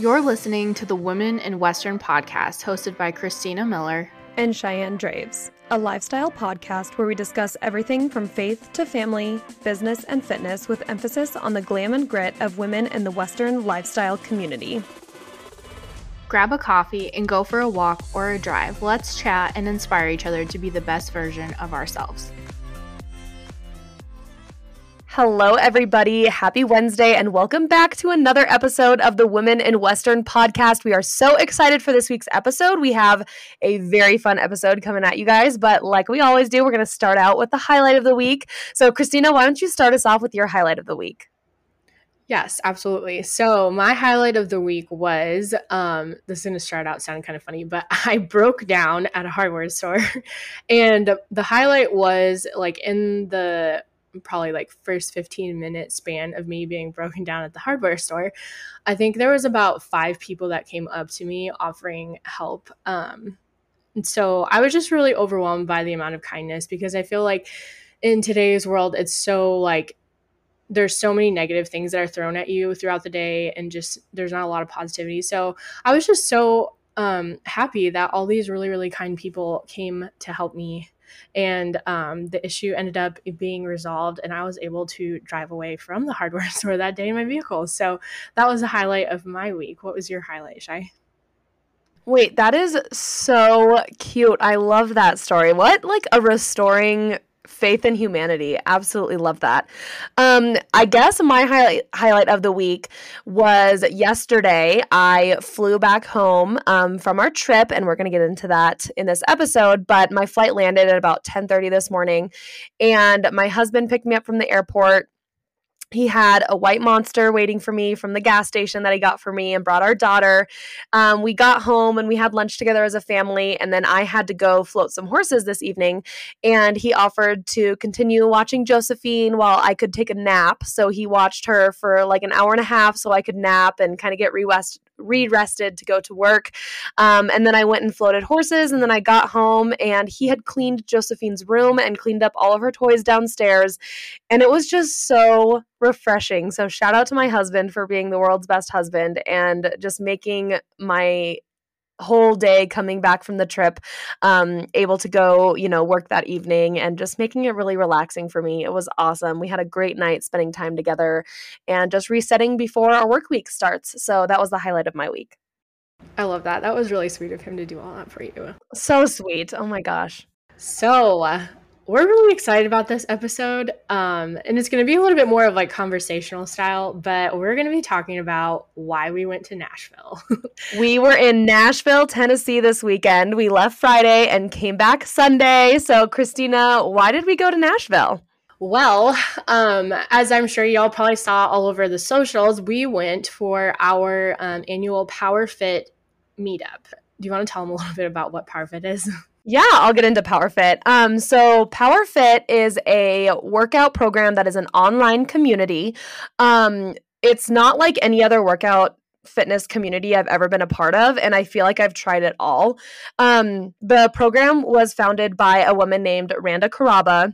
You're listening to the Women in Western podcast hosted by Kristina Miller and Cheyenne Draves, a lifestyle podcast where we discuss everything from faith to family, business, and fitness with emphasis on the glam and grit of women in the Western lifestyle community. Grab a coffee and go for a walk or a drive. Let's chat and inspire each other to be the best version of ourselves. Hello, everybody. Happy Wednesday, and welcome back to another episode of the Women in Western podcast. We are so excited for this week's episode. We have a very fun episode coming at you guys, but like we always do, we're going to start out with the highlight of the week. So, Kristina, why don't you start us off with your highlight of the week? Yes, absolutely. So my highlight of the week was um, this is gonna start out sounding kind of funny, but I broke down at a hardware store, and the highlight was like in the probably like first 15 minute span of me being broken down at the hardware store i think there was about five people that came up to me offering help um, and so i was just really overwhelmed by the amount of kindness because i feel like in today's world it's so like there's so many negative things that are thrown at you throughout the day and just there's not a lot of positivity. So i was just so um, happy that all these really really kind people came to help me and um, the issue ended up being resolved and i was able to drive away from the hardware store that day in my vehicle so that was a highlight of my week what was your highlight shy Wait, that is so cute. I love that story. What like a restoring faith in humanity. Absolutely love that. Um, I guess my highlight highlight of the week was yesterday. I flew back home um, from our trip, and we're going to get into that in this episode. But my flight landed at about ten thirty this morning, and my husband picked me up from the airport he had a white monster waiting for me from the gas station that he got for me and brought our daughter. Um, we got home and we had lunch together as a family. And then I had to go float some horses this evening. And he offered to continue watching Josephine while I could take a nap. So he watched her for like an hour and a half so I could nap and kind of get re-rest, re-rested to go to work. Um, and then I went and floated horses. And then I got home and he had cleaned Josephine's room and cleaned up all of her toys downstairs. And it was just so refreshing. So shout out to my husband for being the world's best husband and just making my whole day coming back from the trip um, able to go you know work that evening and just making it really relaxing for me. It was awesome. We had a great night spending time together and just resetting before our work week starts. So that was the highlight of my week. I love that. That was really sweet of him to do all that for you. So sweet. Oh my gosh. So we're really excited about this episode. Um, and it's going to be a little bit more of like conversational style, but we're going to be talking about why we went to Nashville. we were in Nashville, Tennessee this weekend. We left Friday and came back Sunday. So, Kristina, why did we go to Nashville? Well, um, as I'm sure y'all probably saw all over the socials, we went for our um, annual PowHerFit meetup. Do you want to tell them a little bit about what PowHerFit is? Yeah, I'll get into PowHerFit. Um, so PowHerFit is a workout program that is an online community. Um, it's not like any other workout fitness community I've ever been a part of, and I feel like I've tried it all. Um, the program was founded by a woman named Randa Karaba.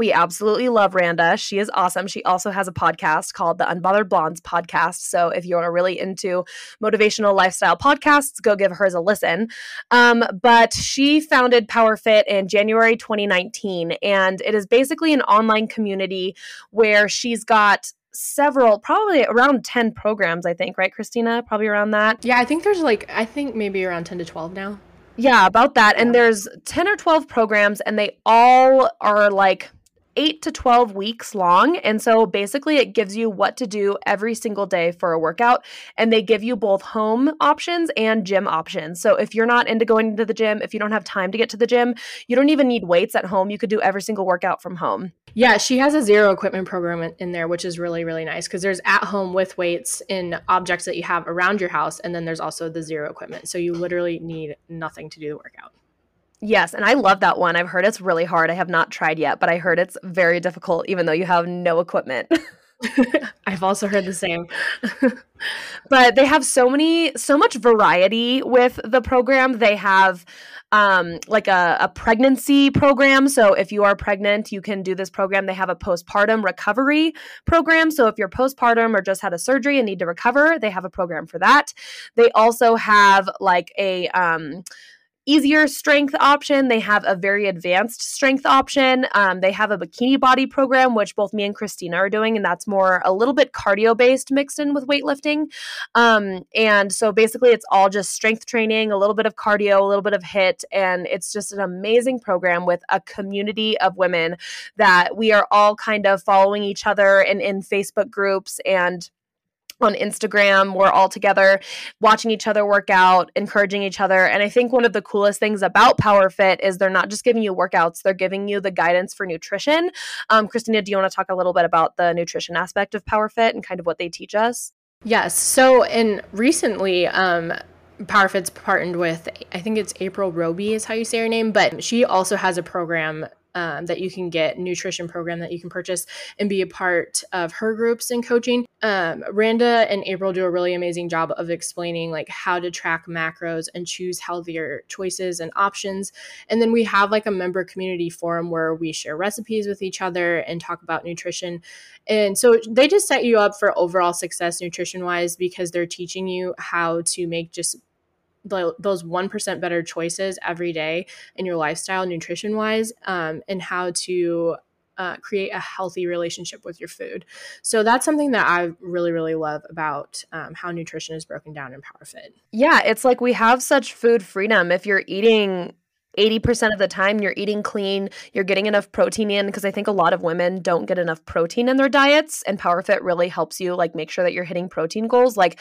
We absolutely love Randa. She is awesome. She also has a podcast called the Unbothered Blondes podcast. So if you're really into motivational lifestyle podcasts, go give hers a listen. Um, but she founded PowHerFit in January 2019, and it is basically an online community where she's got several probably around 10 programs i think right kristina probably around that yeah i think there's like i think maybe around 10 to 12 now yeah about that and there's 10 or 12 programs and they all are like eight to 12 weeks long. And so basically, it gives you what to do every single day for a workout. And they give you both home options and gym options. So if you're not into going to the gym, if you don't have time to get to the gym, you don't even need weights at home. You could do every single workout from home. Yeah, she has a zero equipment program in there, which is really, really nice because there's at home with weights in objects that you have around your house. And then there's also the zero equipment. So you literally need nothing to do the workout. Yes, and I love that one. I've heard it's really hard. I have not tried yet, but I heard it's very difficult even though you have no equipment. I've also heard the same. but they have so many so much variety with the program. They have um, like a, a pregnancy program. So if you are pregnant, you can do this program. They have a postpartum recovery program. So if you're postpartum or just had a surgery and need to recover, they have a program for that. They also have like a um, easier strength option. They have a very advanced strength option. Um, they have a bikini body program, which both me and Christina are doing, and that's more a little bit cardio based mixed in with weightlifting. Um, and so basically, it's all just strength training, a little bit of cardio, a little bit of HIIT, and it's just an amazing program with a community of women that we are all kind of following each other and in Facebook groups and on Instagram. We're all together watching each other work out, encouraging each other. And I think one of the coolest things about PowHerFit is they're not just giving you workouts, they're giving you the guidance for nutrition. Um, Kristina, do you want to talk a little bit about the nutrition aspect of PowHerFit and kind of what they teach us? Yes. So, and recently, um, PowHerFit's partnered with, I think it's April Roby is how you say her name, but she also has a program um, that you can get nutrition program that you can purchase and be a part of her groups and coaching. Um, randa and april do a really amazing job of explaining like how to track macros and choose healthier choices and options. And then we have like a member community forum where we share recipes with each other and talk about nutrition. And so they just set you up for overall success nutrition wise because they're teaching you how to make just the, those 1% better choices every day in your lifestyle, nutrition wise, um, and how to uh, create a healthy relationship with your food. So that's something that I really, really love about um, how nutrition is broken down in PowHerFit. Yeah, it's like we have such food freedom. If you're eating 80% of the time you're eating clean, you're getting enough protein in because I think a lot of women don't get enough protein in their diets and PowHerFit really helps you like make sure that you're hitting protein goals. Like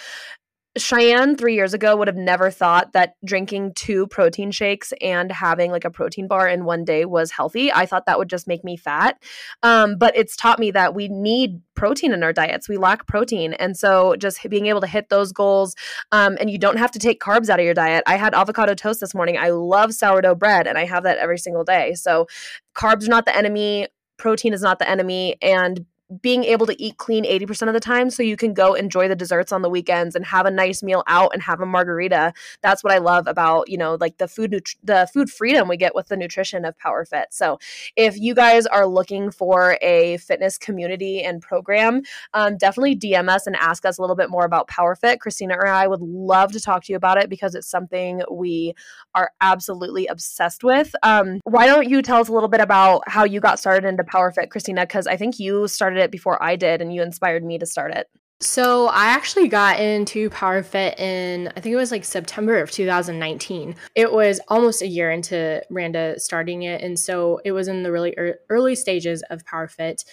Cheyenne three years ago would have never thought that drinking two protein shakes and having like a protein bar in one day was healthy. I thought that would just make me fat. Um, but it's taught me that we need protein in our diets. We lack protein. And so just being able to hit those goals um, and you don't have to take carbs out of your diet. I had avocado toast this morning. I love sourdough bread and I have that every single day. So carbs are not the enemy protein is not the enemy and being able to eat clean 80% of the time so you can go enjoy the desserts on the weekends and have a nice meal out and have a margarita. That's what i love about you know like the food nut- the food freedom we get with the nutrition of PowHerFit. So if you guys are looking for a fitness community and program um, definitely dm us and ask us a little bit more about PowHerFit. Kristina or i would love to talk to you about it because it's something we are absolutely obsessed with. Um, why don't you tell us a little bit about how you got started into PowHerFit kristina? Because i think you started it before I did, and you inspired me to start it. So I actually got into PowHerFit in I think it was like September of 2019. It was almost a year into Randa starting it, and so it was in the really early stages of PowHerFit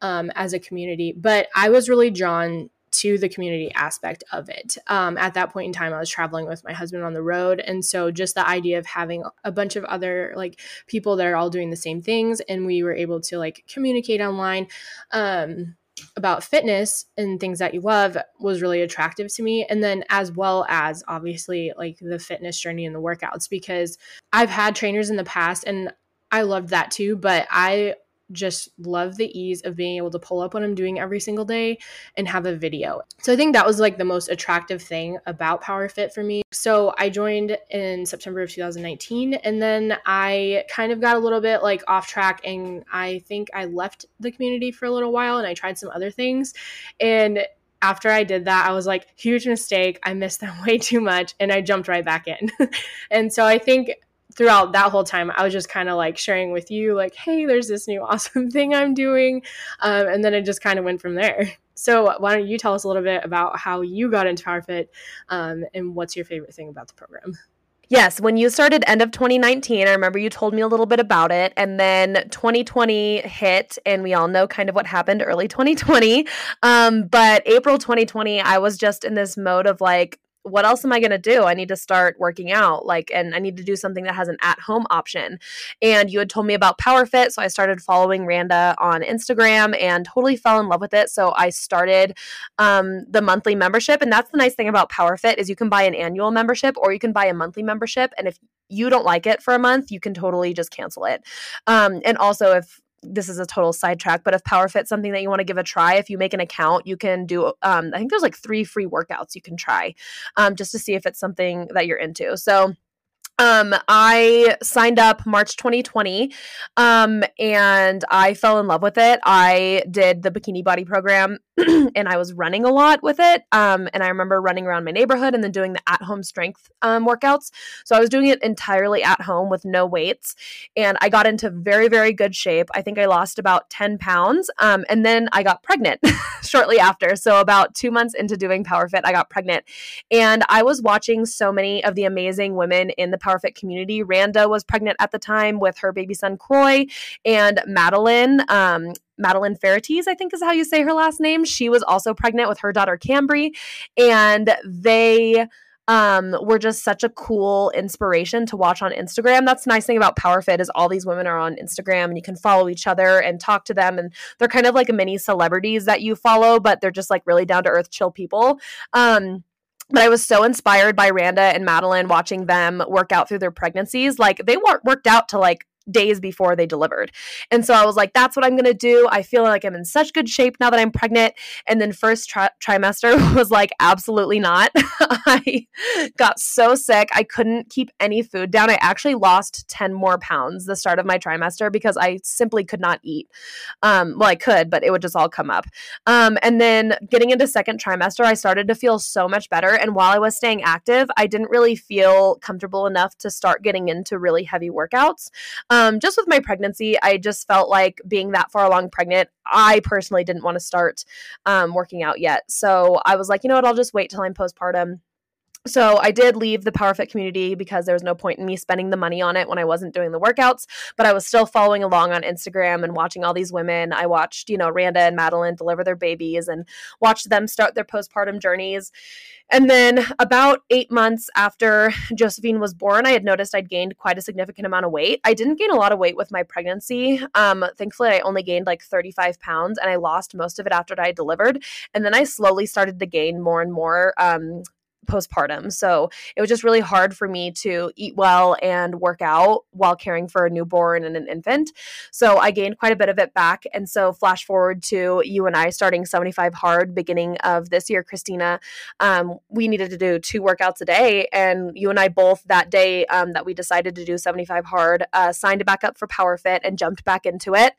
um, as a community. But I was really drawn to the community aspect of it. Um, at that point in time, I was traveling with my husband on the road, and so just the idea of having a bunch of other like people that are all doing the same things, and we were able to like communicate online. Um, about fitness and things that you love was really attractive to me and then as well as obviously like the fitness journey and the workouts because I've had trainers in the past and I loved that too but I just love the ease of being able to pull up what I'm doing every single day and have a video. So I think that was like the most attractive thing about PowHerFit for me. So I joined in September of 2019 and then I kind of got a little bit like off track and I think I left the community for a little while and I tried some other things and after I did that, I was like, huge mistake. I missed them way too much. And I jumped right back in. and so I think throughout that whole time, I was just kind of like sharing with you, like, hey, there's this new awesome thing I'm doing. Um, and then it just kind of went from there. So, why don't you tell us a little bit about how you got into PowHerFit um, and what's your favorite thing about the program? Yes, when you started end of 2019, I remember you told me a little bit about it. And then 2020 hit, and we all know kind of what happened early 2020. Um, but April 2020, I was just in this mode of like, what else am I going to do? I need to start working out, like, and I need to do something that has an at home option. And you had told me about PowHerFit. So I started following Randa on Instagram and totally fell in love with it. So I started um, the monthly membership. And that's the nice thing about PowHerFit is you can buy an annual membership or you can buy a monthly membership. And if you don't like it for a month, you can totally just cancel it. Um, and also, if this is a total sidetrack, but if PowHerFit's something that you want to give a try, if you make an account, you can do, um, I think there's like three free workouts you can try um, just to see if it's something that you're into. So, um, I signed up March 2020 um, and I fell in love with it. I did the bikini body program and I was running a lot with it. Um, and I remember running around my neighborhood and then doing the at home strength um, workouts. So I was doing it entirely at home with no weights. And I got into very, very good shape. I think I lost about 10 pounds. Um, and then I got pregnant shortly after. So about two months into doing PowHerFit, I got pregnant. And I was watching so many of the amazing women in the PowHerFit community. Randa was pregnant at the time with her baby son, Croy, and Madeline. Madeline Ferrates, I think is how you say her last name. She was also pregnant with her daughter Cambry, and they um, were just such a cool inspiration to watch on Instagram. That's the nice thing about PowHerFit is all these women are on Instagram and you can follow each other and talk to them and they're kind of like mini celebrities that you follow, but they're just like really down to earth, chill people. Um, but I was so inspired by Randa and Madeline watching them work out through their pregnancies. Like they worked out to like days before they delivered. And so I was like, that's what I'm going to do. I feel like I'm in such good shape now that I'm pregnant. And then first tri- trimester was like, absolutely not. I got so sick. I couldn't keep any food down. I actually lost 10 more pounds the start of my trimester because I simply could not eat. Um, well, I could, but it would just all come up. Um, and then getting into second trimester, I started to feel so much better. And while I was staying active, I didn't really feel comfortable enough to start getting into really heavy workouts. Um, just with my pregnancy, I just felt like being that far along pregnant, I personally didn't want to start um, working out yet. So I was like, you know what, I'll just wait till I'm postpartum so I did leave the PowHerFit community because there was no point in me spending the money on it when I wasn't doing the workouts, but I was still following along on Instagram and watching all these women. I watched, you know, Randa and Madeline deliver their babies and watched them start their postpartum journeys. And then about 8 months after Josephine was born, I had noticed I'd gained quite a significant amount of weight. I didn't gain a lot of weight with my pregnancy. Um, thankfully, I only gained like 35 pounds and I lost most of it after I delivered. And then I slowly started to gain more and more um, postpartum. So it was just really hard for me to eat well and work out while caring for a newborn and an infant. So I gained quite a bit of it back. And so, flash forward to you and I starting 75 hard beginning of this year, Kristina. Um, we needed to do two workouts a day. And you and I both that day um, that we decided to do 75 hard uh, signed back up for PowHerFit and jumped back into it.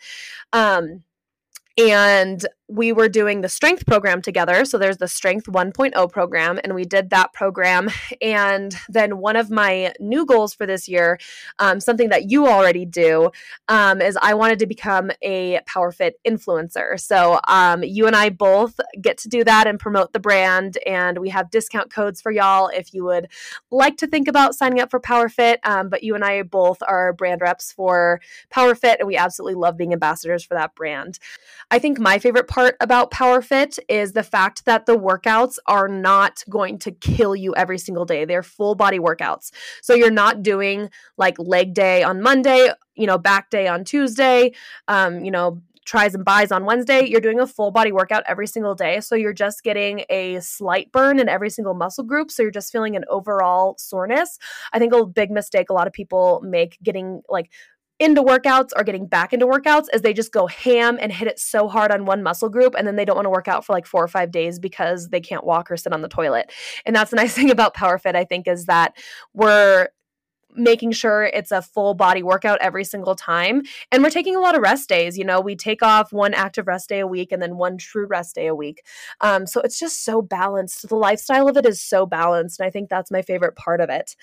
Um, and we were doing the strength program together. So there's the strength 1.0 program, and we did that program. And then one of my new goals for this year, um, something that you already do, um, is I wanted to become a PowHerFit influencer. So um, you and I both get to do that and promote the brand. And we have discount codes for y'all if you would like to think about signing up for PowHerFit. Um, but you and I both are brand reps for PowHerFit, and we absolutely love being ambassadors for that brand. I think my favorite part about PowHerFit is the fact that the workouts are not going to kill you every single day. They're full body workouts. So you're not doing like leg day on Monday, you know, back day on Tuesday, um, you know, tris and bis on Wednesday, you're doing a full body workout every single day. So you're just getting a slight burn in every single muscle group. So you're just feeling an overall soreness. I think a big mistake a lot of people make getting like into workouts or getting back into workouts is they just go ham and hit it so hard on one muscle group and then they don't want to work out for like four or five days because they can't walk or sit on the toilet. And that's the nice thing about PowHerFit, I think, is that we're making sure it's a full body workout every single time. And we're taking a lot of rest days. You know, we take off one active rest day a week and then one true rest day a week. Um, so it's just so balanced. The lifestyle of it is so balanced. And I think that's my favorite part of it.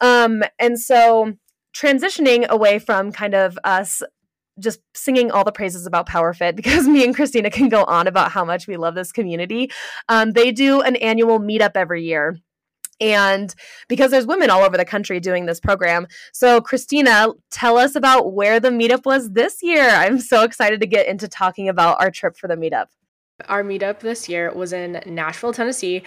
Um, and so transitioning away from kind of us just singing all the praises about PowHerFit because me and Kristina can go on about how much we love this community. Um, they do an annual meetup every year. And because there's women all over the country doing this program. So, Christina, tell us about where the meetup was this year. I'm so excited to get into talking about our trip for the meetup. Our meetup this year was in Nashville, Tennessee.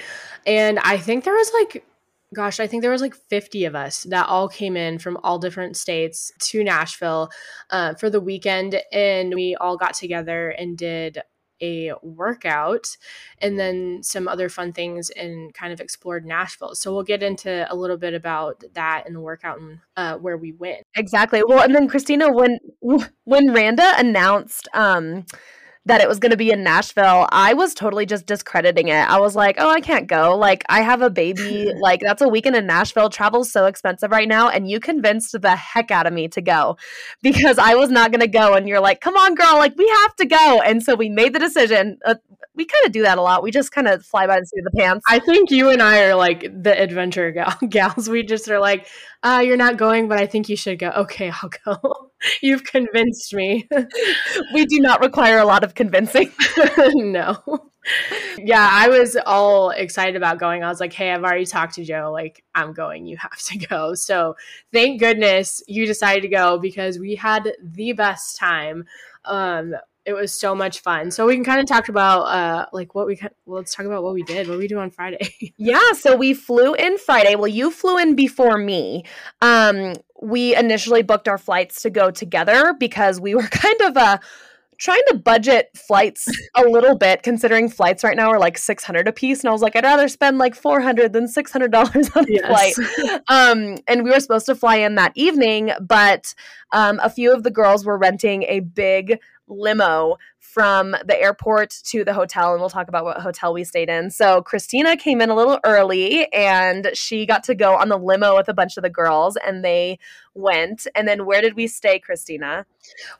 And I think there was like gosh, I think there was like 50 of us that all came in from all different states to Nashville uh, for the weekend. And we all got together and did a workout and then some other fun things and kind of explored Nashville. So we'll get into a little bit about that and the workout and uh, where we went. Exactly. Well, and then Kristina, when when Randa announced um that it was going to be in Nashville, I was totally just discrediting it. I was like, "Oh, I can't go. Like, I have a baby. like, that's a weekend in Nashville. Travel's so expensive right now." And you convinced the heck out of me to go because I was not going to go. And you're like, "Come on, girl. Like, we have to go." And so we made the decision. Uh, we kind of do that a lot. We just kind of fly by the seat of the pants. I think you and I are like the adventure gal- gals. We just are like, uh, "You're not going, but I think you should go." Okay, I'll go. You've convinced me. we do not require a lot of convincing. no. Yeah, I was all excited about going. I was like, hey, I've already talked to Joe. Like, I'm going. You have to go. So, thank goodness you decided to go because we had the best time. Um, it was so much fun. So we can kind of talk about uh like what we well, let's talk about what we did. What we do on Friday. yeah, so we flew in Friday. Well, you flew in before me. Um we initially booked our flights to go together because we were kind of uh trying to budget flights a little bit considering flights right now are like 600 a piece and I was like I'd rather spend like 400 than $600 on a yes. flight. Um and we were supposed to fly in that evening, but um a few of the girls were renting a big limo from the airport to the hotel, and we'll talk about what hotel we stayed in. So Kristina came in a little early and she got to go on the limo with a bunch of the girls, and they went. And then where did we stay, Kristina?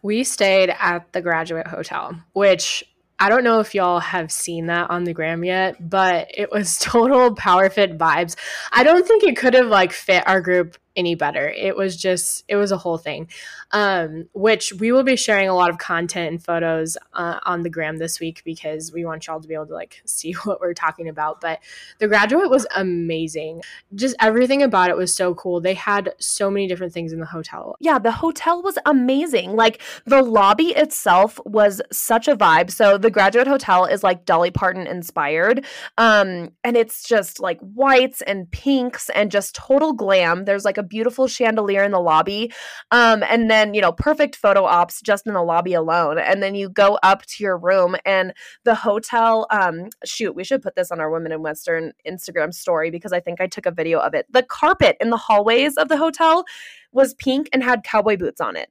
We stayed at the Graduate Hotel, which I don't know if y'all have seen that on the gram yet, but it was total PowHerFit vibes. I don't think it could have like fit our group any better. It was just it was a whole thing, um, which we will be sharing a lot of content and photos uh, on the gram this week because we want y'all to be able to like see what we're talking about. But the graduate was amazing. Just everything about it was so cool. They had so many different things in the hotel. Yeah, the hotel was amazing. Like the lobby itself was such a vibe. So the graduate hotel is like Dolly Parton inspired, um, and it's just like whites and pinks and just total glam. There's like a beautiful chandelier in the lobby. Um, and then, you know, perfect photo ops just in the lobby alone. And then you go up to your room and the hotel, um, shoot, we should put this on our Women in Western Instagram story because I think I took a video of it. The carpet in the hallways of the hotel was pink and had cowboy boots on it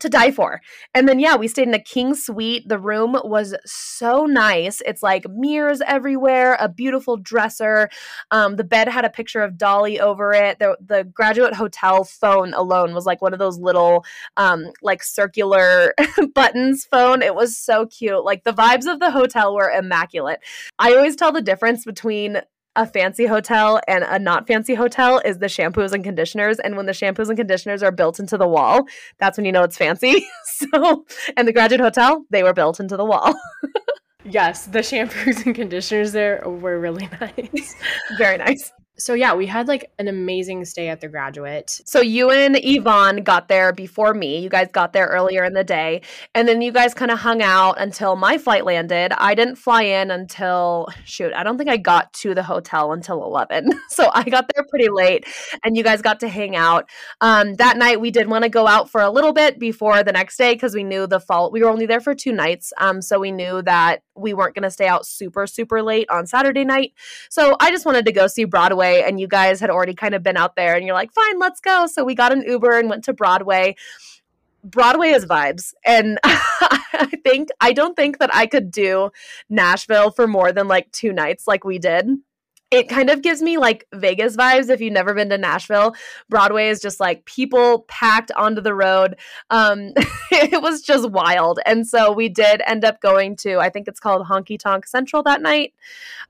to die for. And then yeah, we stayed in a king suite. The room was so nice. It's like mirrors everywhere, a beautiful dresser. Um, the bed had a picture of Dolly over it. The the graduate hotel phone alone was like one of those little um, like circular buttons phone. It was so cute. Like the vibes of the hotel were immaculate. I always tell the difference between a fancy hotel and a not fancy hotel is the shampoos and conditioners. And when the shampoos and conditioners are built into the wall, that's when you know it's fancy. so, and the graduate hotel, they were built into the wall. yes, the shampoos and conditioners there were really nice. Very nice so yeah, we had like an amazing stay at the graduate. So you and Yvonne got there before me. You guys got there earlier in the day. And then you guys kind of hung out until my flight landed. I didn't fly in until shoot, I don't think I got to the hotel until 11. so I got there pretty late and you guys got to hang out. Um, that night we did want to go out for a little bit before the next day because we knew the fall we were only there for two nights. Um, so we knew that we weren't going to stay out super super late on Saturday night. So I just wanted to go see Broadway and you guys had already kind of been out there and you're like, fine, let's go. So we got an Uber and went to Broadway. Broadway is vibes. And I think, I don't think that I could do Nashville for more than like two nights like we did it kind of gives me like Vegas vibes if you've never been to Nashville. Broadway is just like people packed onto the road. Um, it was just wild. And so we did end up going to, I think it's called Honky Tonk Central that night,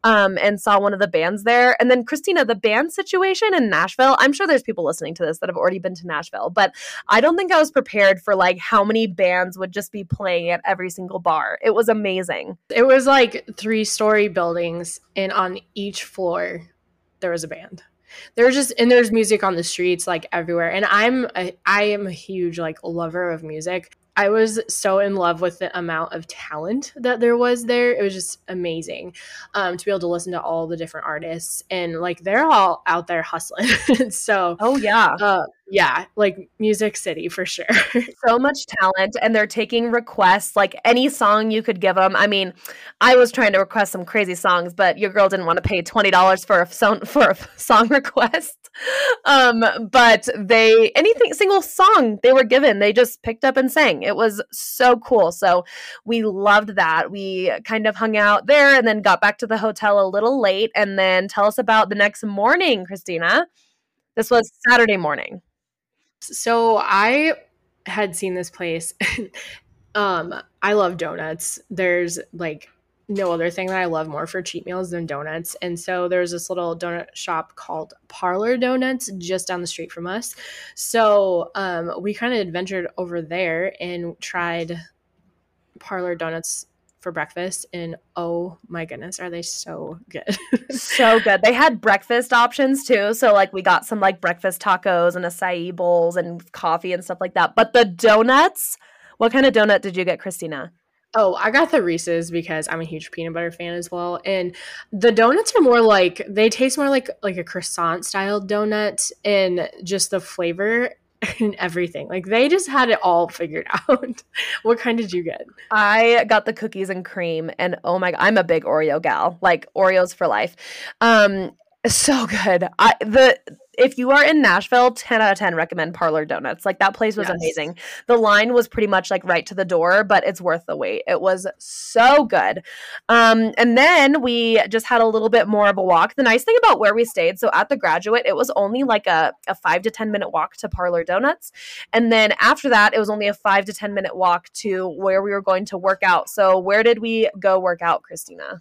um, and saw one of the bands there. And then, Kristina, the band situation in Nashville, I'm sure there's people listening to this that have already been to Nashville, but I don't think I was prepared for like how many bands would just be playing at every single bar. It was amazing. It was like three story buildings, and on each floor, floor there was a band. There's just and there's music on the streets like everywhere. And i'm a, i am a huge like lover of music. I was so in love with the amount of talent that there was there. It was just amazing um, to be able to listen to all the different artists. And like they're all out there hustling. So oh yeah. uh, yeah, like Music City for sure. so much talent, and they're taking requests like any song you could give them. I mean, I was trying to request some crazy songs, but your girl didn't want to pay twenty dollars for a song for a song request. Um, but they anything single song they were given, they just picked up and sang. It was so cool. So we loved that. We kind of hung out there and then got back to the hotel a little late. And then tell us about the next morning, Kristina. This was Saturday morning. So I had seen this place. um, I love donuts. There's like no other thing that I love more for cheat meals than donuts. And so there's this little donut shop called Parlor Donuts just down the street from us. So um, we kind of adventured over there and tried Parlor Donuts for breakfast and oh my goodness are they so good. So good. They had breakfast options too. So like we got some like breakfast tacos and acai bowls and coffee and stuff like that. But the donuts what kind of donut did you get kristina? Oh, I got the Reese's because I'm a huge peanut butter fan as well. And the donuts are more like they taste more like like a croissant style donut and just the flavor and everything. Like they just had it all figured out. what kind did you get? I got the cookies and cream and oh my god, I'm a big Oreo gal. Like Oreos for life. Um so good. I the if you are in Nashville, 10 out of 10 recommend Parlor Donuts. Like that place was yes. amazing. The line was pretty much like right to the door, but it's worth the wait. It was so good. Um, and then we just had a little bit more of a walk. The nice thing about where we stayed, so at the graduate, it was only like a, a five to 10 minute walk to Parlor Donuts. And then after that, it was only a five to 10 minute walk to where we were going to work out. So where did we go work out, Kristina?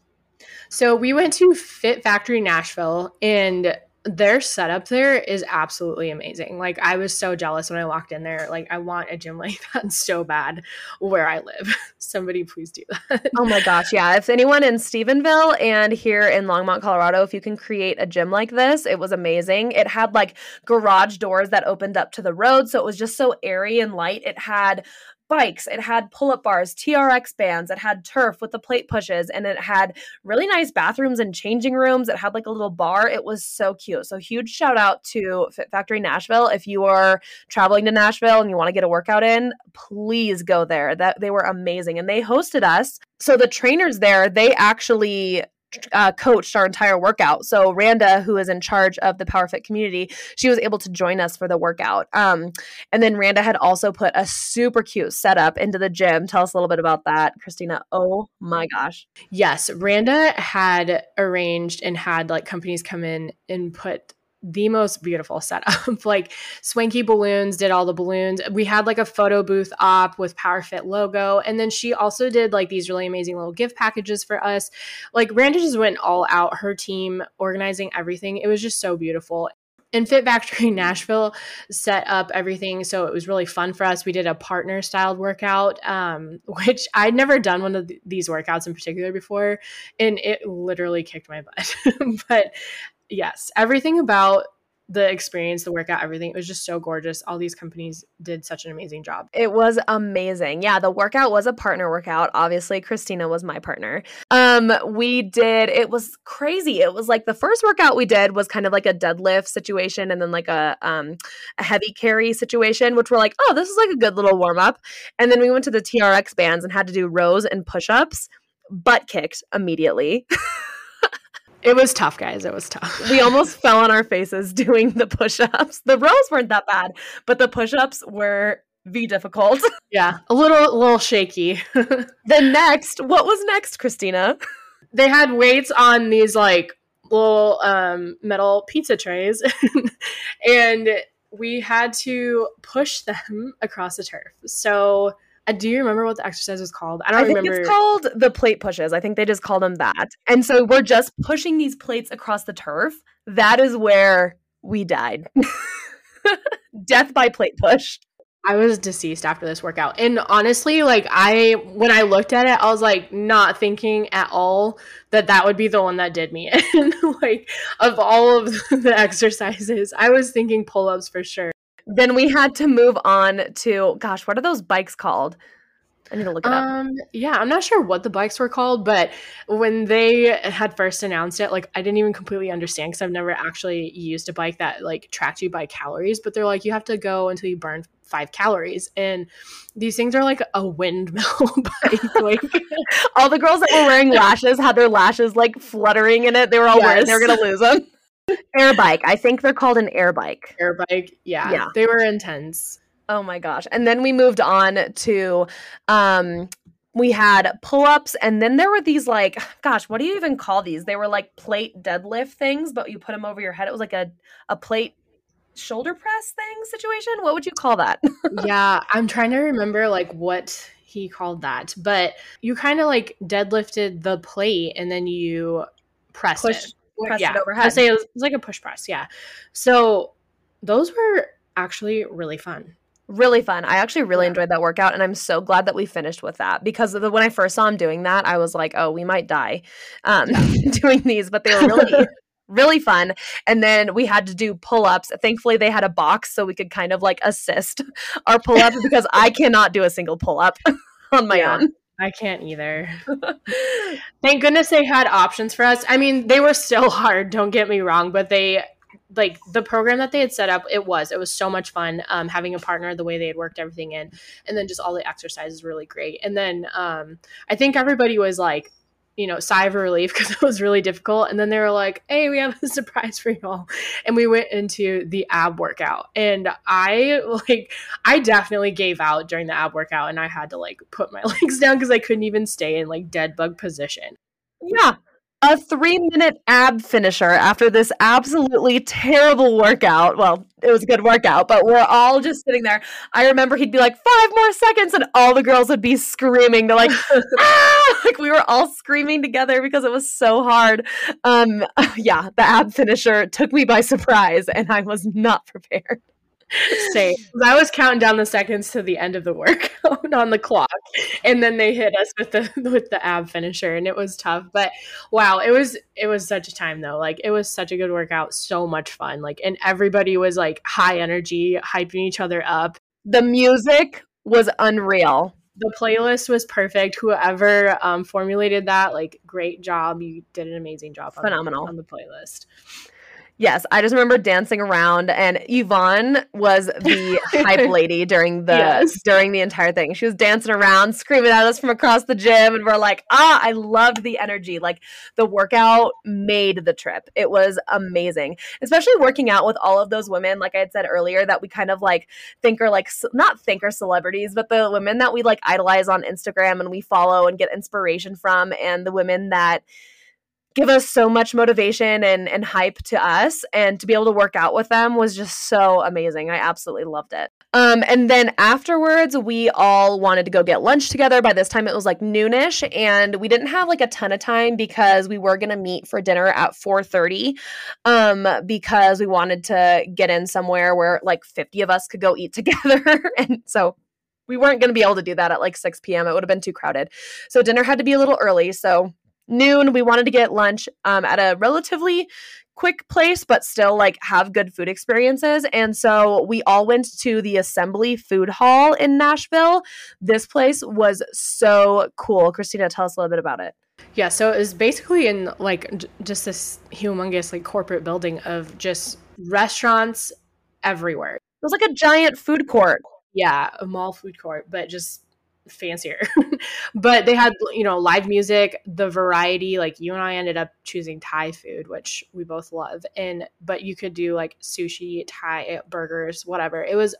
So we went to Fit Factory Nashville and their setup there is absolutely amazing. Like I was so jealous when I walked in there. Like I want a gym like that so bad where I live. Somebody please do that. Oh my gosh, yeah. If anyone in Stephenville and here in Longmont, Colorado, if you can create a gym like this, it was amazing. It had like garage doors that opened up to the road, so it was just so airy and light. It had bikes, it had pull up bars, TRX bands, it had turf with the plate pushes, and it had really nice bathrooms and changing rooms. It had like a little bar. It was so cute. So, huge shout out to Fit Factory Nashville. If you are traveling to Nashville and you want to get a workout in, please go there. That they were amazing and they hosted us. So the trainers there, they actually uh, coached our entire workout. So Randa, who is in charge of the PowHerFit community, she was able to join us for the workout. Um, and then Randa had also put a super cute setup into the gym. Tell us a little bit about that, Kristina. Oh my gosh. Yes, Randa had arranged and had like companies come in and put the most beautiful setup. like swanky balloons, did all the balloons. We had like a photo booth op with PowHerFit logo. And then she also did like these really amazing little gift packages for us. Like Randa just went all out, her team organizing everything. It was just so beautiful. And Fit Factory Nashville set up everything. So it was really fun for us. We did a partner styled workout, um, which I'd never done one of th- these workouts in particular before. And it literally kicked my butt. but yes, everything about the experience, the workout, everything. It was just so gorgeous. All these companies did such an amazing job. It was amazing. Yeah, the workout was a partner workout. Obviously, Kristina was my partner. Um, we did it was crazy. It was like the first workout we did was kind of like a deadlift situation and then like a um a heavy carry situation, which we're like, oh, this is like a good little warm up. And then we went to the TRX bands and had to do rows and push-ups, butt kicked immediately. It was tough, guys. It was tough. We almost fell on our faces doing the push ups. The rows weren't that bad, but the push ups were v difficult. Yeah, a little, a little shaky. then next, what was next, Kristina? They had weights on these like little um, metal pizza trays, and we had to push them across the turf. So Uh, do you remember what the exercise was called? I don't I think remember. It's called the plate pushes. I think they just called them that. And so we're just pushing these plates across the turf. That is where we died. Death by plate push. I was deceased after this workout. And honestly, like I when I looked at it, I was like not thinking at all that that would be the one that did me And like of all of the exercises, I was thinking pull-ups for sure then we had to move on to gosh, what are those bikes called? I need to look it up. Um, yeah, I'm not sure what the bikes were called, but when they had first announced it, like I didn't even completely understand because I've never actually used a bike that like tracked you by calories. But they're like, you have to go until you burn five calories, and these things are like a windmill bike. Like all the girls that were wearing lashes had their lashes like fluttering in it. They were all worried they were gonna lose them. Air bike. I think they're called an air bike. air bike, yeah, Yeah. they were intense. Oh my gosh. And then we moved on to um we had pull-ups and then there were these like gosh, what do you even call these? They were like plate deadlift things, but you put them over your head. It was like a a plate shoulder press thing situation. What would you call that? yeah, I'm trying to remember like what he called that, but you kind of like deadlifted the plate and then you pressed Push- it. Pressed it yeah, overhead. I say it was, it was like a push press. Yeah, so those were actually really fun. really fun. I actually really Yeah. enjoyed that workout and I'm so glad that we finished with that because the, when I first saw him doing that, I was like, "Oh, we might die." Um doing these, but they were really really fun. And then we had to do pull-ups. Thankfully, they had a box so we could kind of like assist our pull-up because I cannot do a single pull-up on my Yeah. own. I can't either. Thank goodness they had options for us. I mean, they were still hard, don't get me wrong, but they like the program that they had set up, it was. It was so much fun. Um, having a partner, the way they had worked everything in, and then just all the exercises really great. And then um I think everybody was like, you know, sigh of relief because it was really difficult. And then they were like, hey, we have a surprise for y'all. And we went into the ab workout. And I like I definitely gave out during the ab workout and I had to like put my legs down because I couldn't even stay in like dead bug position. Yeah. A three minute ab finisher after this absolutely terrible workout. Well, it was a good workout, but we're all just sitting there. I remember he'd be like, five more seconds, and all the girls would be screaming. They're like, ah! like we were all screaming together because it was so hard. Um, yeah, the ab finisher took me by surprise, and I was not prepared. Say, 'cause I was counting down the seconds to the end of the workout on the clock, and then they hit us with the with the ab finisher, and it was tough. But wow, it was it was such a time though. Like it was such a good workout, so much fun. Like and everybody was like high energy, hyping each other up. The music was unreal. The playlist was perfect. Whoever um, formulated that, like, great job. You did an amazing job. on the- Phenomenal. on the playlist. Yes, I just remember dancing around, and Yvonne was the hype lady during the Yes. during the entire thing. She was dancing around, screaming at us from across the gym, and we're like, "Ah, I loved the energy! Like the workout made the trip. It was amazing, especially working out with all of those women. Like I had said earlier, that we kind of like think are like not think are celebrities, but the women that we like idolize on Instagram and we follow and get inspiration from, and the women that give us so much motivation and, and hype to us and to be able to work out with them was just so amazing. I absolutely loved it. Um, and then afterwards we all wanted to go get lunch together. By this time it was like noonish and we didn't have like a ton of time because we were going to meet for dinner at 4.30 um, because we wanted to get in somewhere where like 50 of us could go eat together. And so we weren't going to be able to do that at like 6 p.m it would have been too crowded. So dinner had to be a little early so noon we wanted to get lunch um, at a relatively quick place but still like have good food experiences. And so we all went to the assembly food hall in nashville. This place was so cool. Kristina tell us a little bit about it. Yeah, so it was basically in like j- just this humongous like corporate building of just restaurants everywhere. it was like a giant food court. Yeah, a mall food court, but just fancier. but they had you know live music, the variety. Like you and I ended up choosing Thai food, which we both love, and but you could do like sushi, Thai burgers, whatever. It was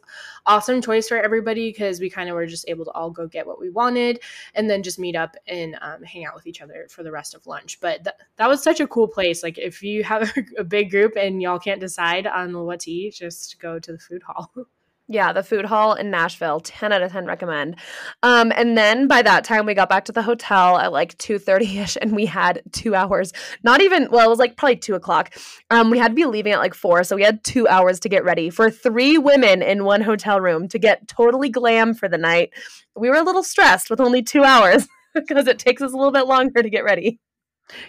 awesome choice for everybody because we kind of were just able to all go get what we wanted and then just meet up and um, hang out with each other for the rest of lunch. But th- that was such a cool place. Like if you have a, a big group and y'all can't decide on what to eat, just go to the food hall. Yeah, the food hall in Nashville, 10 out of 10 recommend. Um, and then by that time we got back to the hotel at like 2.30ish and we had two hours, not even, well, it was like probably two o'clock. Um, we had to be leaving at like four, so we had two hours to get ready for three women in one hotel room to get totally glam for the night. We were a little stressed with only two hours because it takes us a little bit longer to get ready.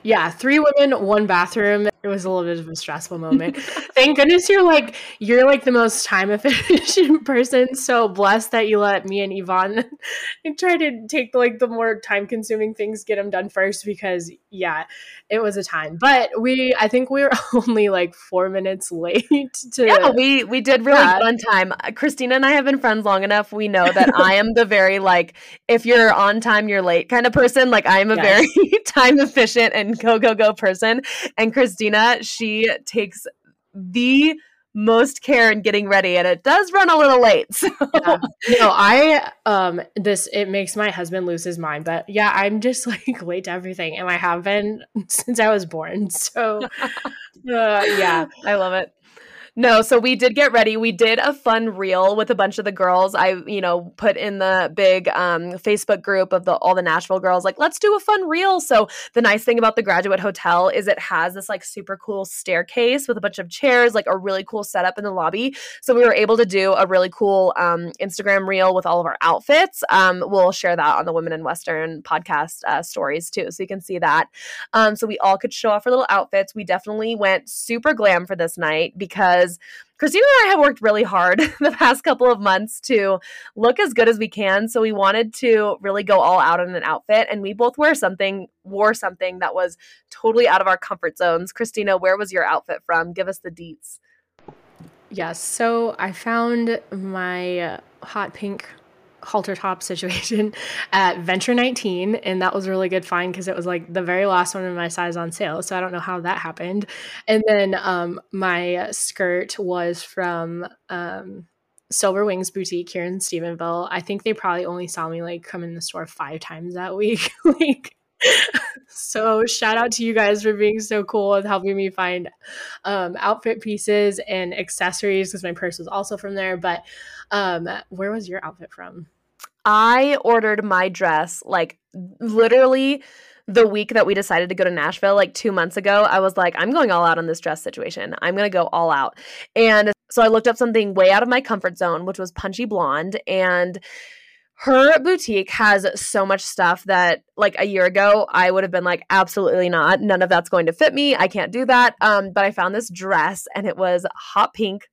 Yeah, three women, one bathroom. It was a little bit of a stressful moment. Thank goodness you're like you're like the most time efficient person. So blessed that you let me and Yvonne try to take like the more time consuming things, get them done first because yeah, it was a time. But we I think we were only like four minutes late to Yeah, we we did really yeah. good on time. Uh, Kristina and I have been friends long enough. We know that I am the very like if you're on time, you're late kind of person. Like I am a yes. very time efficient and go go go person. And Kristina, she takes the most care in getting ready and it does run a little late so. yeah. no i um this it makes my husband lose his mind but yeah i'm just like late to everything and i have been since i was born so uh, yeah i love it no, so we did get ready. We did a fun reel with a bunch of the girls. I, you know, put in the big um, Facebook group of the all the Nashville girls, like, let's do a fun reel. So the nice thing about the Graduate Hotel is it has this like super cool staircase with a bunch of chairs, like a really cool setup in the lobby. So we were able to do a really cool um, Instagram reel with all of our outfits. Um, we'll share that on the Women in Western podcast uh, stories too, so you can see that. Um, so we all could show off our little outfits. We definitely went super glam for this night because because Kristina and I have worked really hard the past couple of months to look as good as we can. So we wanted to really go all out in an outfit, and we both wear something, wore something that was totally out of our comfort zones. Kristina, where was your outfit from? Give us the deets. Yes, so I found my uh, hot pink halter top situation at Venture 19, and that was a really good find because it was like the very last one in my size on sale. So I don't know how that happened. And then um, my skirt was from um, Silver Wings Boutique here in Stephenville. I think they probably only saw me like come in the store five times that week. like, so shout out to you guys for being so cool and helping me find um, outfit pieces and accessories because my purse was also from there. But um, where was your outfit from? I ordered my dress like literally the week that we decided to go to Nashville, like two months ago, I was like, I'm going all out on this dress situation. I'm going to go all out. And so I looked up something way out of my comfort zone, which was Punchy Blonde. And her boutique has so much stuff that like a year ago I would have been like absolutely not none of that's going to fit me I can't do that um but I found this dress and it was hot pink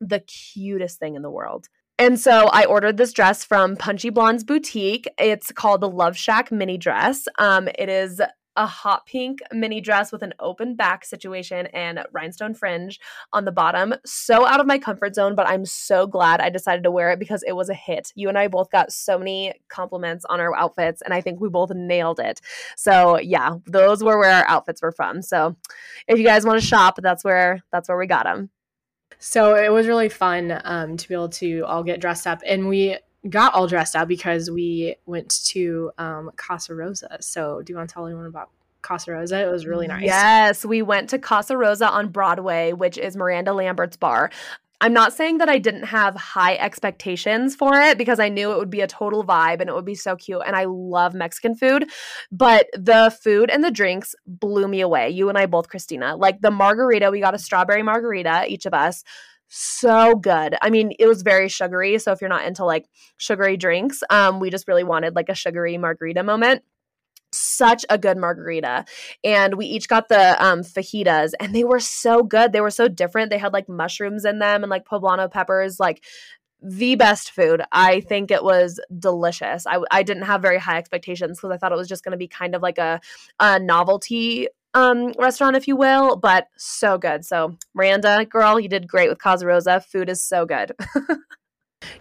the cutest thing in the world and so I ordered this dress from Punchy Blonde's boutique. It's called the Love Shack mini dress. Um, it is a hot pink mini dress with an open back situation and rhinestone fringe on the bottom. So out of my comfort zone, but I'm so glad I decided to wear it because it was a hit. You and I both got so many compliments on our outfits, and I think we both nailed it. So yeah, those were where our outfits were from. So if you guys want to shop, that's where that's where we got them. So it was really fun um, to be able to all get dressed up, and we got all dressed up because we went to um, Casa Rosa. So do you want to tell anyone about Casa Rosa? It was really nice. Yes, we went to Casa Rosa on Broadway, which is Miranda Lambert's bar. I'm not saying that I didn't have high expectations for it because I knew it would be a total vibe and it would be so cute. And I love Mexican food, but the food and the drinks blew me away. You and I both, Kristina. Like the margarita, we got a strawberry margarita, each of us. So good. I mean, it was very sugary. So if you're not into like sugary drinks, um, we just really wanted like a sugary margarita moment. Such a good margarita. And we each got the um, fajitas and they were so good. They were so different. They had like mushrooms in them and like poblano peppers like the best food. I think it was delicious. I, I didn't have very high expectations because i thought it was just going to be kind of like a, a novelty um restaurant if you will but so good. So miranda girl you did great with casa rosa. Food is so good.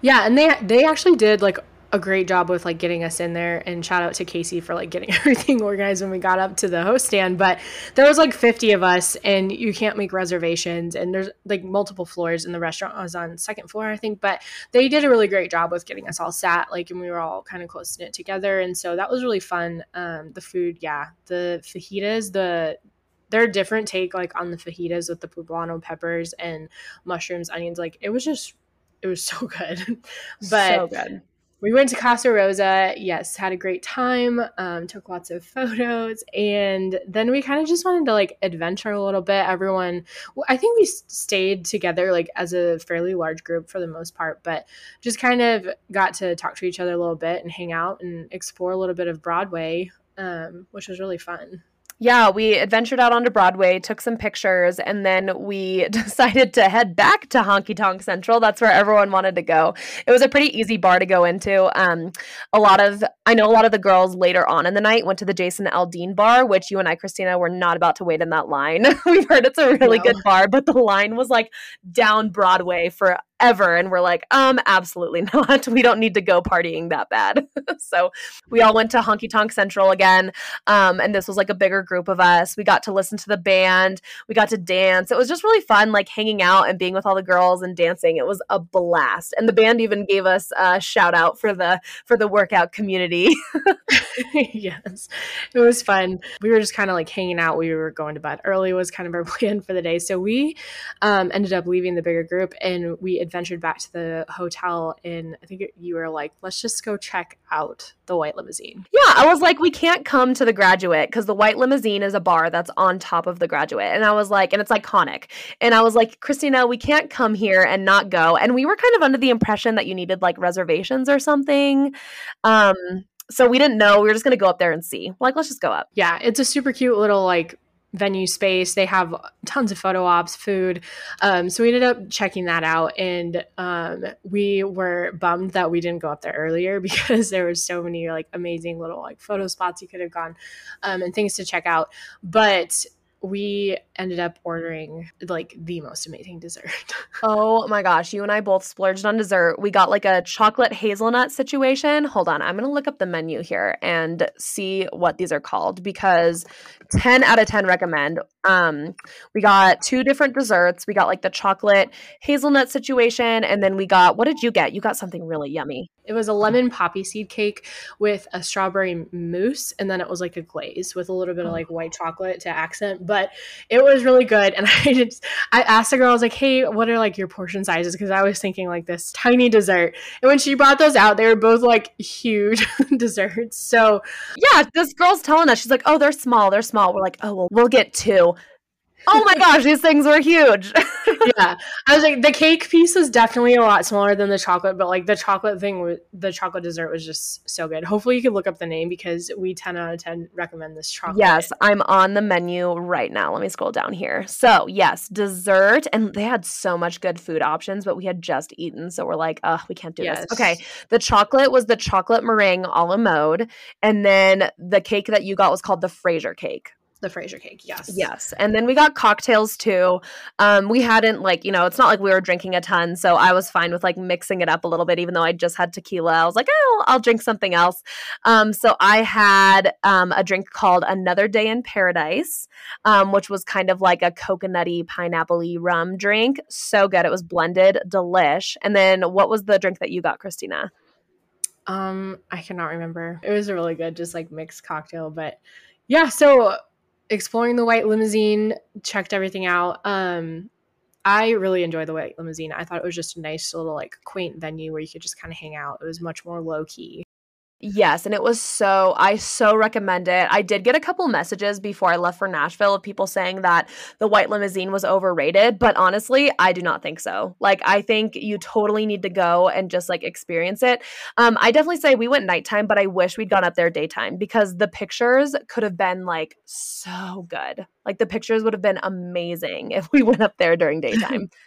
Yeah and they they actually did like a great job with like getting us in there. And shout out to Casey for like getting everything organized when we got up to the host stand. But there was like 50 of us and you can't make reservations. And there's like multiple floors and the restaurant I was on second floor I think. But they did a really great job with getting us all sat like and we were all kind of close knit together. And so that was really fun. Um the food yeah the fajitas the their different take like on the fajitas with the poblano peppers and mushrooms onions. Like it was just it was so good. But so good we went to Casa Rosa. Yes, had a great time. Um, took lots of photos, and then we kind of just wanted to like adventure a little bit. Everyone, I think we stayed together like as a fairly large group for the most part, but just kind of got to talk to each other a little bit and hang out and explore a little bit of Broadway, um, which was really fun. Yeah, we adventured out onto Broadway, took some pictures, and then we decided to head back to Honky Tonk Central. That's where everyone wanted to go. It was a pretty easy bar to go into. Um, a lot of I know a lot of the girls later on in the night went to the Jason Aldean bar, which you and I, Kristina, were not about to wait in that line. We've heard it's a really no. good bar, but the line was like down Broadway for ever and we're like um absolutely not. We don't need to go partying that bad. So we all went to honky tonk central again um and this was like a bigger group of us. We got to listen to the band. We got to dance. It was just really fun like hanging out and being with all the girls and dancing. It was a blast. And the band even gave us a shout out for the for the workout community. Yes. It was fun. We were just kind of like hanging out. We were going to bed early was kind of our plan for the day. So we um ended up leaving the bigger group and we adventured back to the hotel and I think you were like, let's just go check out the white limousine. Yeah, I was like, we can't come to the graduate because the white limousine is a bar that's on top of the graduate. And I was like, and it's iconic. And I was like, Kristina, we can't come here and not go. And we were kind of under the impression that you needed like reservations or something. Um, so we didn't know. We were just gonna go up there and see. Like, let's just go up. Yeah, it's a super cute little like venue space. They have tons of photo ops, food. Um, so we ended up checking that out, and um, we were bummed that we didn't go up there earlier because there were so many like amazing little like photo spots you could have gone um, and things to check out. But we ended up ordering like the most amazing dessert. oh my gosh, you and I both splurged on dessert. We got like a chocolate hazelnut situation. Hold on, I'm going to look up the menu here and see what these are called because 10 out of 10 recommend. Um we got two different desserts. We got like the chocolate hazelnut situation and then we got what did you get? You got something really yummy. It was a lemon poppy seed cake with a strawberry mousse, and then it was like a glaze with a little bit of oh. like white chocolate to accent. But it was really good. And I just I asked the girl, I was like, "Hey, what are like your portion sizes?" Because I was thinking like this tiny dessert. And when she brought those out, they were both like huge desserts. So yeah, this girl's telling us she's like, "Oh, they're small. They're small." We're like, "Oh, well, we'll get two oh my gosh, these things were huge. yeah. I was like, the cake piece was definitely a lot smaller than the chocolate, but like the chocolate thing, the chocolate dessert was just so good. Hopefully, you can look up the name because we 10 out of 10 recommend this chocolate. Yes, I'm on the menu right now. Let me scroll down here. So, yes, dessert. And they had so much good food options, but we had just eaten. So, we're like, oh, we can't do yes. this. Okay. The chocolate was the chocolate meringue a la mode. And then the cake that you got was called the Fraser cake the Fraser cake. Yes. Yes. And then we got cocktails too. Um, we hadn't like, you know, it's not like we were drinking a ton. So I was fine with like mixing it up a little bit, even though I just had tequila. I was like, oh, I'll drink something else. Um, so I had um, a drink called Another Day in Paradise, um, which was kind of like a coconutty, pineapple rum drink. So good. It was blended, delish. And then what was the drink that you got, Kristina? Um, I cannot remember. It was a really good, just like mixed cocktail, but yeah, so exploring the white limousine, checked everything out. Um, I really enjoyed the white limousine. I thought it was just a nice little like quaint venue where you could just kind of hang out. It was much more low key. Yes, and it was so I so recommend it. I did get a couple messages before I left for Nashville of people saying that the white limousine was overrated, but honestly, I do not think so. Like I think you totally need to go and just like experience it. Um I definitely say we went nighttime, but I wish we'd gone up there daytime because the pictures could have been like so good. Like the pictures would have been amazing if we went up there during daytime.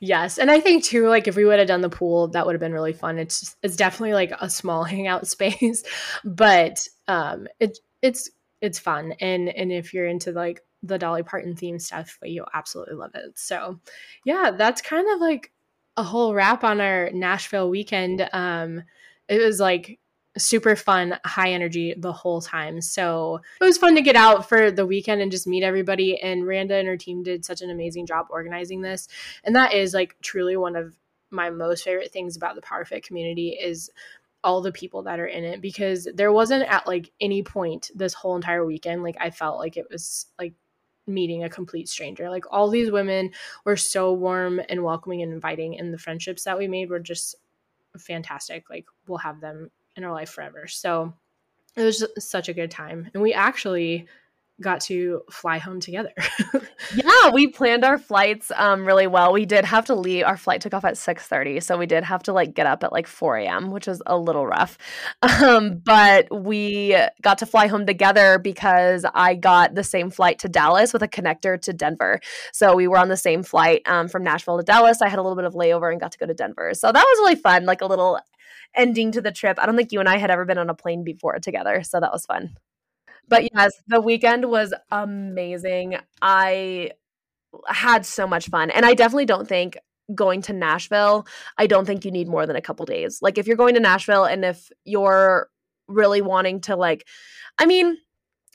yes, and I think too, like if we would have done the pool, that would have been really fun. It's it's definitely like a small hangout space, but um, it it's it's fun, and and if you're into like the Dolly Parton theme stuff, you'll absolutely love it. So, yeah, that's kind of like a whole wrap on our Nashville weekend. Um, it was like super fun, high energy the whole time. So it was fun to get out for the weekend and just meet everybody. And Randa and her team did such an amazing job organizing this. And that is like truly one of my most favorite things about the PowHerFit community is all the people that are in it because there wasn't at like any point this whole entire weekend like I felt like it was like meeting a complete stranger. Like all these women were so warm and welcoming and inviting and the friendships that we made were just fantastic. Like we'll have them in our life forever. So it was such a good time. And we actually got to fly home together. yeah, we planned our flights um, really well. We did have to leave. Our flight took off at six thirty, so we did have to like get up at like four a.m., which was a little rough. Um, but we got to fly home together because I got the same flight to Dallas with a connector to Denver. So we were on the same flight um, from Nashville to Dallas. I had a little bit of layover and got to go to Denver. So that was really fun, like a little ending to the trip. I don't think you and I had ever been on a plane before together, so that was fun. But yes, the weekend was amazing. I had so much fun. And I definitely don't think going to Nashville, I don't think you need more than a couple days. Like if you're going to Nashville and if you're really wanting to like I mean,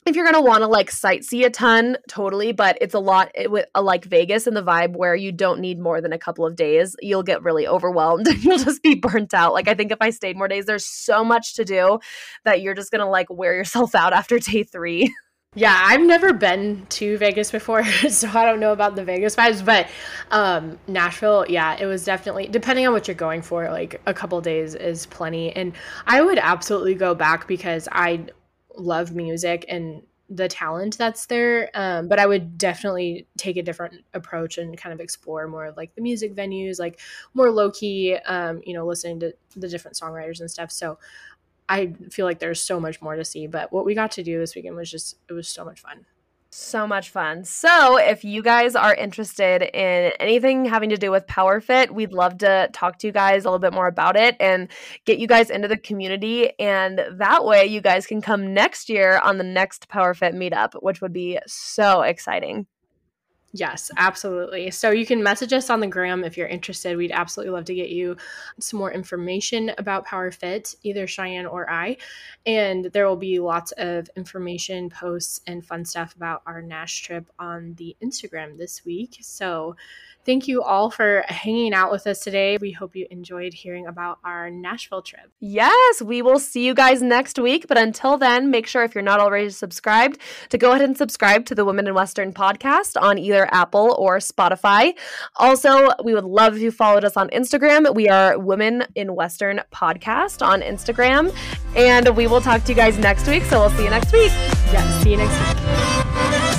if you're gonna want to like sightsee a ton, totally, but it's a lot it, with uh, like Vegas and the vibe where you don't need more than a couple of days. You'll get really overwhelmed you'll just be burnt out. Like I think if I stayed more days, there's so much to do that you're just gonna like wear yourself out after day three. Yeah, I've never been to Vegas before, so I don't know about the Vegas vibes, but um, Nashville, yeah, it was definitely depending on what you're going for, like a couple days is plenty. And I would absolutely go back because I love music and the talent that's there. Um, but I would definitely take a different approach and kind of explore more of like the music venues, like more low key, um, you know, listening to the different songwriters and stuff. So I feel like there's so much more to see. But what we got to do this weekend was just, it was so much fun. So much fun. So, if you guys are interested in anything having to do with PowHerFit, we'd love to talk to you guys a little bit more about it and get you guys into the community. And that way, you guys can come next year on the next PowHerFit meetup, which would be so exciting. Yes, absolutely. So you can message us on the gram if you're interested. We'd absolutely love to get you some more information about PowHerFit, either Cheyenne or I. And there will be lots of information, posts, and fun stuff about our Nash trip on the Instagram this week. So Thank you all for hanging out with us today. We hope you enjoyed hearing about our Nashville trip. Yes, we will see you guys next week. But until then, make sure if you're not already subscribed to go ahead and subscribe to the Women in Western podcast on either Apple or Spotify. Also, we would love if you followed us on Instagram. We are Women in Western podcast on Instagram. And we will talk to you guys next week. So we'll see you next week. Yeah, see you next week.